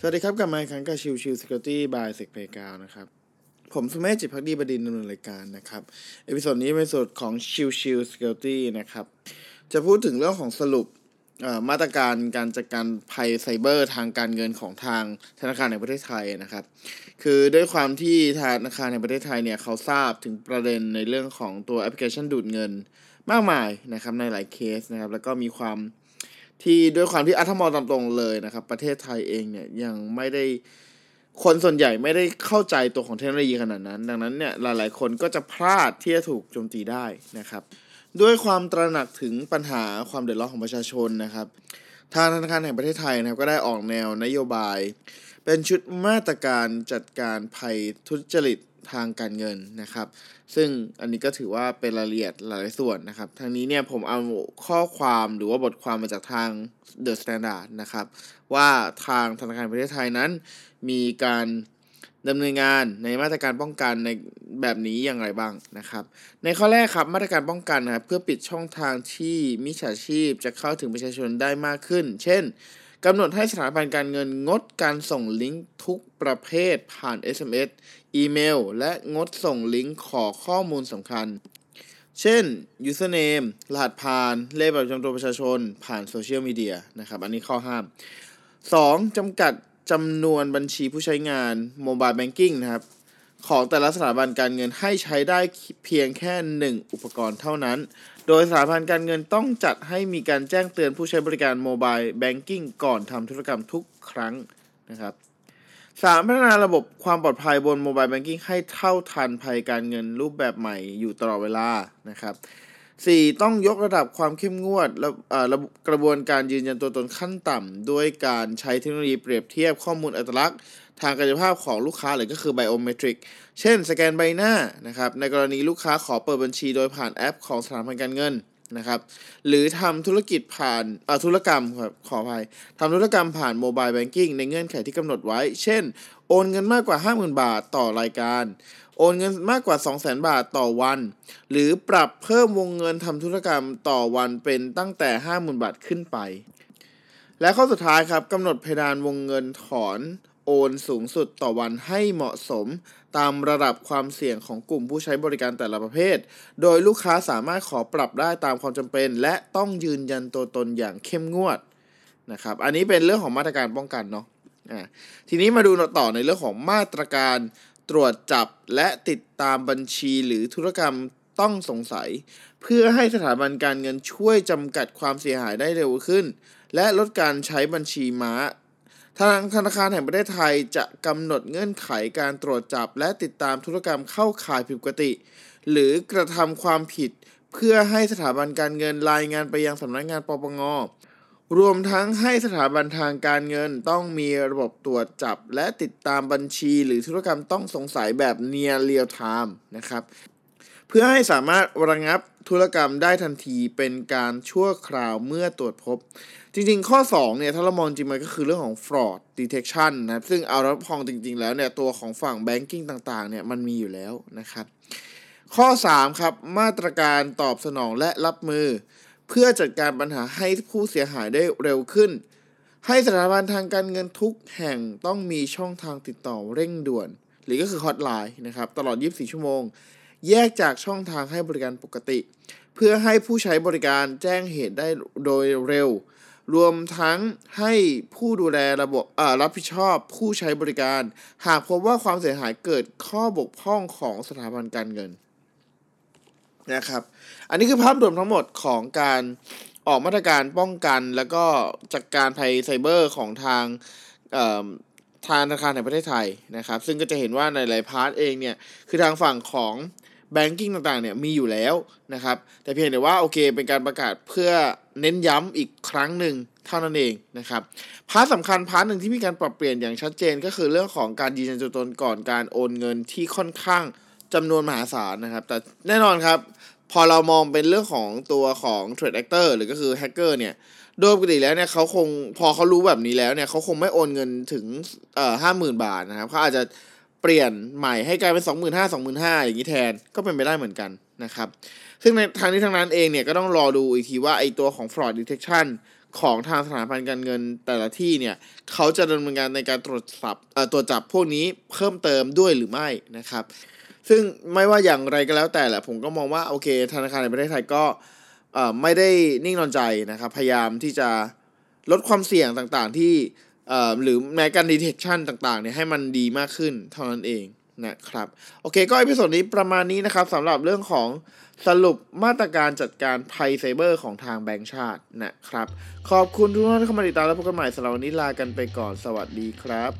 สวัสดีครับกลับมาอีกครั้งกับชิวชิว Security by s e c p a y g a l นะครับ ผมสุเมธจิตภักดีบดินทร์ดำเนินรายการนะครับ episode นี้เป็นส่วนของชิวชิว Security นะครับ จะพูดถึงเรื่องของสรุปมาตรการการจัดการภัยไซเบอร์ทางการเงินของทางธนาคารในประเทศไทยนะครับ คือด้วยความที่ธนาคารในประเทศไทยเนี่ยเขาทราบถึงประเด็นในเรื่องของตัวแอปพลิเคชันดูดเงินมากมายนะครับในหลายเคสนะครับ แล้วก็มีความ ที่ด้วยความที่อัธมอลตามตรงเลยนะครับ ประเทศไทยเองเนี่ยยังไม่ได้คนส่วนใหญ่ไม่ได้เข้าใจตัวของเทคโนโลยีขนาดนั้น ดังนั้นเนี่ยหลาย ๆ คนก็จะพลาดที่จะถูกโจมตีได้นะครับ ด้วยความตระหนักถึงปัญหาความเดือดร้อนของประชาชนนะครับ ทางธนาคารแห่งประเทศไทยนะครับก็ได้ออกแนวนโยบาย เป็นชุดมาตรการจัดการภัยทุจริต ทางการเงินนะครับ ซึ่งอันนี้ก็ถือว่าเป็นรายละเอียดหลายส่วนนะครับ ทางนี้เนี่ยผมเอาข้อความหรือว่าบทความมาจากทาง The Standard นะครับ ว่าทางธนาคารประเทศไทยนั้น มีการดำเนินงานในมาตรการป้องกันในแบบนี้อย่างไรบ้างนะครับ ในข้อแรกครับมาตรการป้องกันนะครับเพื่อปิดช่องทางที่มิจฉาชีพจะเข้าถึงประชาชนได้มากขึ้น เช่น กำหนดให้สถาบันการเงินงดการส่งลิงก์ทุกประเภทผ่าน SMS อีเมล และงดส่งลิงก์ขอข้อมูลสำคัญ เช่น username รหัสผ่าน เลขบัตรประจำตัวประชาชน ผ่านโซเชียลมีเดียนะครับ อันนี้ข้อห้าม 2. จำกัดจำนวนบัญชีผู้ใช้งานโมบายแบงกิ้งนะครับ ของแต่ละสถาบันการเงินให้ใช้ได้เพียงแค่ 1 อุปกรณ์เท่านั้น โดยสถาบันการเงินต้องจัดให้มีการแจ้งเตือนผู้ใช้บริการโมบายแบงกิ้งก่อนทำธุรกรรมทุกครั้งนะครับสามพัฒนาระบบความปลอดภัยบนโมบายแบงกิ้งให้เท่าทันภัยการเงินรูปแบบใหม่อยู่ตลอดเวลานะครับ 4. ต้องยกระดับความเข้มงวดและกระบวนการยืนยันตัวตนขั้นต่ำด้วยการใช้เทคโนโลยีเปรียบเทียบข้อมูลอัตลักษณ์ ทางกายภาพของลูกค้าหรือก็คือไบโอเมตริกเช่น สแกนใบหน้านะครับในกรณีลูกค้าขอเปิดบัญชีโดยผ่านแอปของสถาบันการเงินนะครับหรือทำธุรกิจผ่านธุรกรรมครับขออภัยทำธุรกรรมผ่านโมบายแบงกิ้งในเงื่อนไขที่กำหนดไว้ เช่น โอนเงินมากกว่า 50,000 บาทต่อรายการ โอนเงินมากกว่า 200,000 บาทต่อวัน หรือปรับเพิ่มวงเงินทำธุรกรรมต่อวันเป็นตั้งแต่ 50,000 บาทขึ้นไป และข้อสุดท้ายครับกำหนดเพดานวงเงินถอนโอนสูงสุดต่อวันให้เหมาะสมตามระดับความเสี่ยงของกลุ่มผู้ใช้บริการแต่ละประเภท โดยลูกค้าสามารถขอปรับได้ตามความจำเป็น และต้องยืนยันตัวตนอย่างเข้มงวดนะครับ อันนี้เป็นเรื่องของมาตรการป้องกันเนาะ ทีนี้มาดูต่อในเรื่องของมาตรการตรวจจับและติดตามบัญชีหรือธุรกรรมต้องสงสัย เพื่อให้สถาบันการเงินช่วยจำกัดความเสียหายได้เร็วขึ้น และลดการใช้บัญชีม้า ทางธนาคารแห่งประเทศไทยจะกำหนดเงื่อนไขการตรวจจับ และติดตามธุรกรรมเข้าข่ายผิดปกติ หรือกระทำความผิด เพื่อให้สถาบันการเงินรายงานไปยังสำนักงานปปง รวมทั้งให้สถาบันทางการเงินต้องมีระบบตรวจจับ และติดตามบัญชีหรือธุรกรรมต้องสงสัยแบบ near real time นะครับ เพื่อให้สามารถระงับธุรกรรมได้ทันทีเป็นการชั่วคราวเมื่อตรวจพบ จริงๆ ข้อ 2 เนี่ย ถ้าเรามองจริงมันก็คือเรื่องของ fraud detection นะครับซึ่งเอารับพองจริง ๆ แล้วเนี่ย ตัวของฝั่ง banking ต่างๆ เนี่ย มันมีอยู่แล้วนะครับ ข้อ 3 ครับ มาตรการตอบสนองและรับมือ เพื่อจัดการปัญหาให้ผู้เสียหายได้เร็วขึ้น ให้สถาบันทางการเงินทุกแห่งต้องมีช่องทางติดต่อเร่งด่วน หรือก็คือฮอตไลน์นะครับตลอด 24 ชั่วโมง แยกจากช่องทางให้บริการปกติ เพื่อให้ผู้ใช้บริการแจ้งเหตุได้โดยเร็ว รวมทั้งให้ผู้ดูแลระบบรับผิดชอบผู้ใช้บริการ หากพบว่าความเสียหายเกิดข้อบกพร่องของสถาบันการเงิน นะครับ อันนี้คือภาพรวมทั้งหมดของการออกมาตรการป้องกันแล้วก็จัดการภัยไซเบอร์ของทางทางธนาคารแห่งประเทศไทยนะครับ ซึ่งก็จะเห็นว่าในหลาย part เองเนี่ย คือทางฝั่งของ banking ต่างๆเนี่ยมีอยู่แล้วนะครับ แต่เพียงแต่ว่าโอเคเป็นการประกาศเพื่อเน้นย้ำอีกครั้งหนึ่งเท่านั้นเองนะครับ part สำคัญ part หนึ่งที่มีการปรับเปลี่ยนอย่างชัดเจนก็คือเรื่องของการยืนยันตัวตนก่อนการโอนเงินที่ค่อนข้าง จำนวนมหาศาลนะครับ แต่แน่นอนครับ พอเรามองเป็นเรื่องของตัวของ Trade Actor หรือก็คือแฮกเกอร์เนี่ย โดยปกติแล้วเนี่ยเขาคงพอเขารู้แบบนี้แล้วเนี่ยเขาคงไม่โอนเงินถึงเอ่อห้าหมื่นบาทนะครับเขาอาจจะเปลี่ยนใหม่ให้กลายเป็นสองหมื่นห้าสองหมื่นห้าอย่างนี้แทนก็เป็นไปได้เหมือนกันนะครับ ซึ่งในทางนี้ทางนั้นเองเนี่ยก็ต้องรอดูอีกทีว่าไอตัวของ fraud detection ของทางสถาบันการเงินแต่ละที่เนี่ยเขาจะดำเนินการในการตรวจสอบตรวจจับพวกนี้เพิ่มเติมด้วยหรือไม่นะครับ ซึ่งไม่ว่าอย่างไรก็แล้วแต่แหละ ผมก็มองว่าโอเค ธนาคารในประเทศไทยก็ไม่ได้นิ่งนอนใจนะครับ พยายามที่จะลดความเสี่ยงต่างๆที่หรือแม้การ detection ต่างๆเนี่ยให้มันดีมากขึ้นเท่านั้นเองนะครับ โอเคก็ episode นี้ประมาณนี้นะครับสำหรับเรื่องของสรุปมาตรการจัดการภัยไซเบอร์ของทางแบงก์ชาตินะครับ ขอบคุณทุกท่านที่เข้ามาติดตามและพบกันใหม่สำหรับวันนี้ลากันไปก่อนสวัสดีครับ